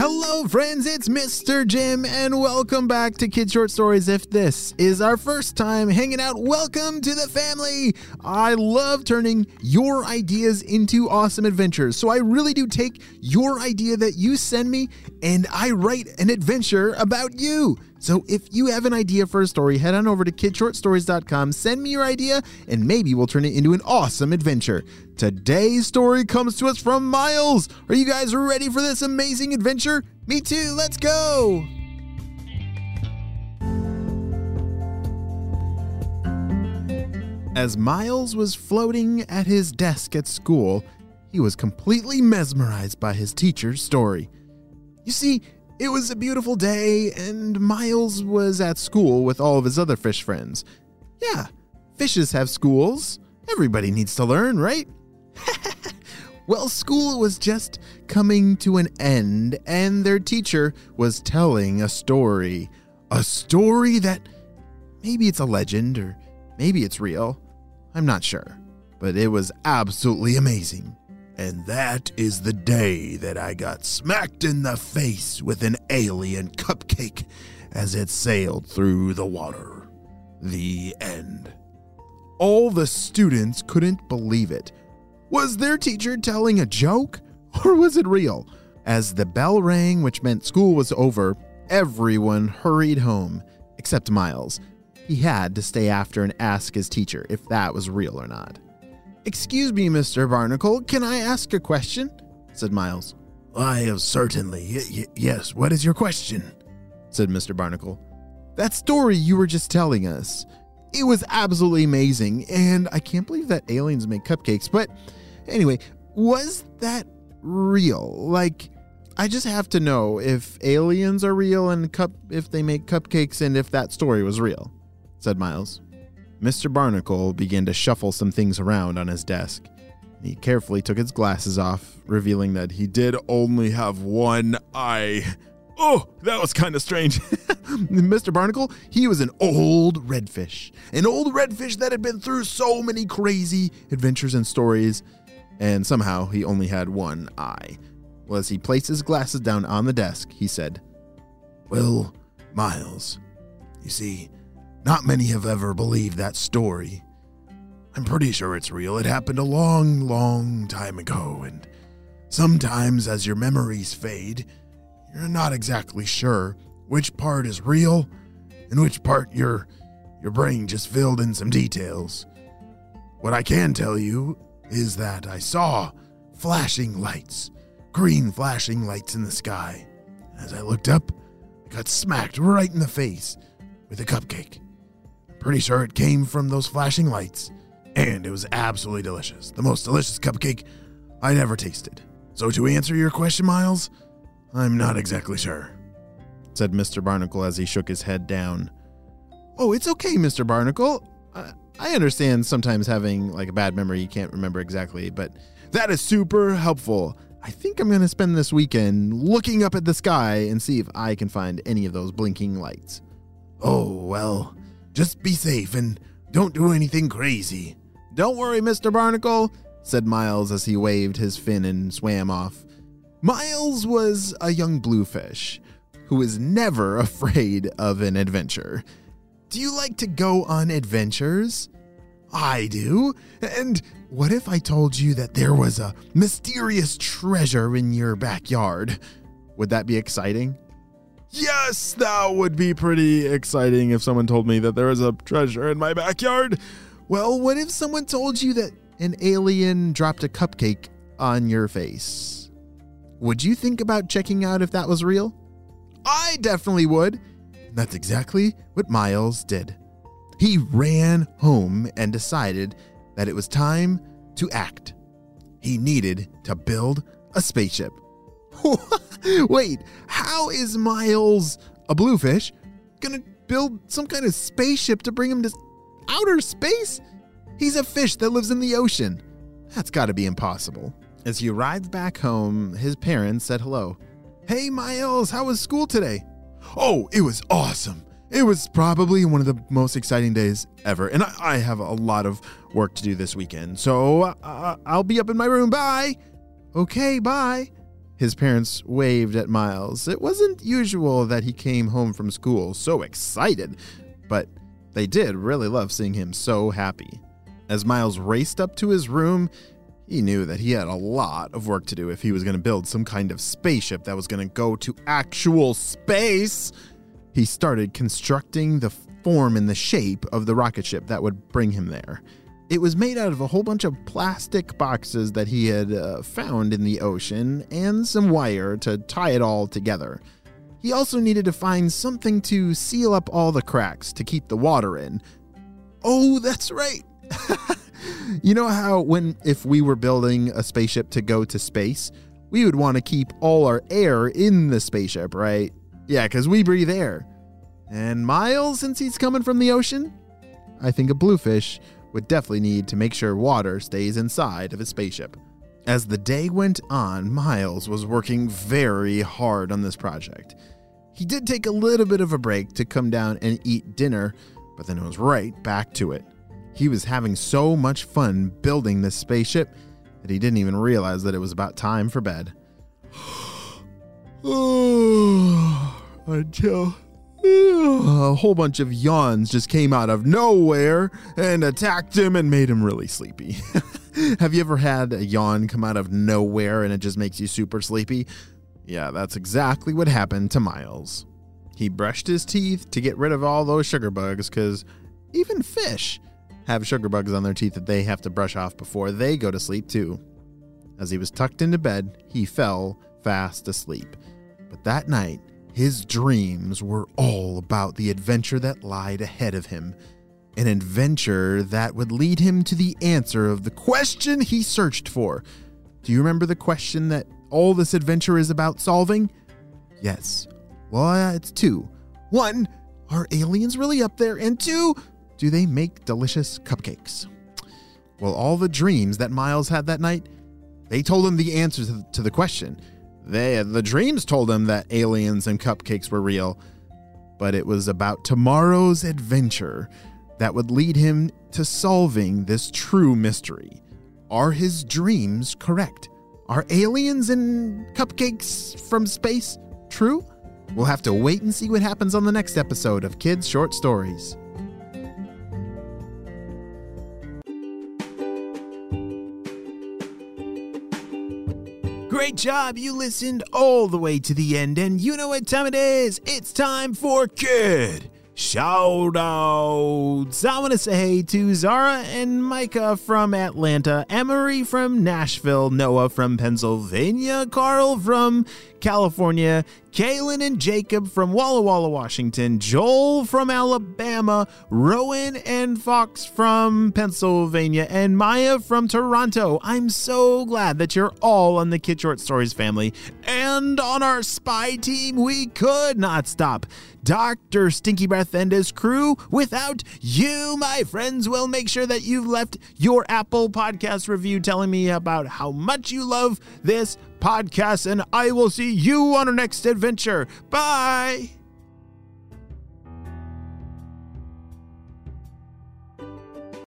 Hello, friends, it's Mr. Jim, and welcome back to Kid Short Stories. If this is our first time hanging out, welcome to the family. I love turning your ideas into awesome adventures. So, I really do take your idea that you send me and I write an adventure about you. So, if you have an idea for a story, head on over to kidshortstories.com, send me your idea, and maybe we'll turn it into an awesome adventure. Today's story comes to us from Miles. Are you guys ready for this amazing adventure? Me too, let's go! As Miles was floating at his desk at school, he was completely mesmerized by his teacher's story. You see, it was a beautiful day, and Miles was at school with all of his other fish friends. Yeah, fishes have schools. Everybody needs to learn, right? well, school was just coming to an end, and their teacher was telling a story. A story that maybe it's a legend or maybe it's real. I'm not sure. But it was absolutely amazing. And that is the day that I got smacked in the face with an alien cupcake as it sailed through the water. The end. All the students couldn't believe it. Was their teacher telling a joke? Or was it real? As the bell rang, which meant school was over, everyone hurried home, except Miles. He had to stay after and ask his teacher if that was real or not. Excuse me, Mr. Barnacle, can I ask a question? said Miles. I have certainly. Y- y- yes, what is your question? said Mr. Barnacle. That story you were just telling us. It was absolutely amazing, and I can't believe that aliens make cupcakes. But anyway, was that real? Like, I just have to know if aliens are real and cup if they make cupcakes and if that story was real, said Miles. Mr. Barnacle began to shuffle some things around on his desk. He carefully took his glasses off, revealing that he did only have one eye. Oh, that was kind of strange. Mr. Barnacle, he was an old redfish. An old redfish that had been through so many crazy adventures and stories, and somehow he only had one eye. Well, as he placed his glasses down on the desk, he said, Well, Miles, you see, not many have ever believed that story. I'm pretty sure it's real. It happened a long, long time ago, and sometimes as your memories fade, you're not exactly sure which part is real and which part your your brain just filled in some details. What I can tell you is that I saw flashing lights, green flashing lights in the sky. As I looked up, I got smacked right in the face with a cupcake. Pretty sure it came from those flashing lights, and it was absolutely delicious. The most delicious cupcake I'd ever tasted. So, to answer your question, Miles, I'm not exactly sure, said Mr. Barnacle as he shook his head down. Oh, it's okay, Mr. Barnacle. I, I understand sometimes having like a bad memory, you can't remember exactly, but that is super helpful. I think I'm going to spend this weekend looking up at the sky and see if I can find any of those blinking lights. Oh, well, just be safe and don't do anything crazy. Don't worry, Mr. Barnacle, said Miles as he waved his fin and swam off. Miles was a young bluefish who was never afraid of an adventure. Do you like to go on adventures? I do. And what if I told you that there was a mysterious treasure in your backyard? Would that be exciting? Yes, that would be pretty exciting if someone told me that there was a treasure in my backyard. Well, what if someone told you that an alien dropped a cupcake on your face? Would you think about checking out if that was real? I definitely would. And That's exactly what Miles did. He ran home and decided that it was time to act. He needed to build a spaceship. Wait, how is Miles, a bluefish, gonna build some kind of spaceship to bring him to outer space? He's a fish that lives in the ocean. That's gotta be impossible. As he arrived back home, his parents said hello. Hey, Miles, how was school today? Oh, it was awesome. It was probably one of the most exciting days ever. And I, I have a lot of work to do this weekend. So uh, I'll be up in my room. Bye. Okay, bye. His parents waved at Miles. It wasn't usual that he came home from school so excited, but they did really love seeing him so happy. As Miles raced up to his room, he knew that he had a lot of work to do if he was going to build some kind of spaceship that was going to go to actual space. He started constructing the form and the shape of the rocket ship that would bring him there. It was made out of a whole bunch of plastic boxes that he had uh, found in the ocean and some wire to tie it all together. He also needed to find something to seal up all the cracks to keep the water in. Oh, that's right. you know how when if we were building a spaceship to go to space, we would want to keep all our air in the spaceship, right? Yeah, cuz we breathe air. And Miles since he's coming from the ocean, I think a bluefish would definitely need to make sure water stays inside of his spaceship. As the day went on, Miles was working very hard on this project. He did take a little bit of a break to come down and eat dinner, but then it was right back to it. He was having so much fun building this spaceship that he didn't even realize that it was about time for bed. Until a whole bunch of yawns just came out of nowhere and attacked him and made him really sleepy. Have you ever had a yawn come out of nowhere and it just makes you super sleepy? Yeah, that's exactly what happened to Miles. He brushed his teeth to get rid of all those sugar bugs because even fish have sugar bugs on their teeth that they have to brush off before they go to sleep, too. As he was tucked into bed, he fell fast asleep. But that night, his dreams were all about the adventure that lied ahead of him. An adventure that would lead him to the answer of the question he searched for. Do you remember the question that all this adventure is about solving? Yes. Well, uh, it's two. One, are aliens really up there? And two, do they make delicious cupcakes? Well, all the dreams that Miles had that night, they told him the answer to the question. They, the dreams told him that aliens and cupcakes were real, but it was about tomorrow's adventure that would lead him to solving this true mystery. Are his dreams correct? Are aliens and cupcakes from space true? We'll have to wait and see what happens on the next episode of Kids Short Stories. Great job. You listened all the way to the end, and you know what time it is. It's time for Kid Shout outs. I want to say hey to Zara and Micah from Atlanta, Emery from Nashville, Noah from Pennsylvania, Carl from California, Kaylin and Jacob from Walla Walla, Washington, Joel from Alabama, Rowan and Fox from Pennsylvania, and Maya from Toronto. I'm so glad that you're all on the Kid Short Stories family. And on our spy team, we could not stop Dr. Stinky Breath and his crew. Without you, my friends, will make sure that you've left your Apple Podcast review telling me about how much you love this podcast, and I will see you on our next adventure. Bye.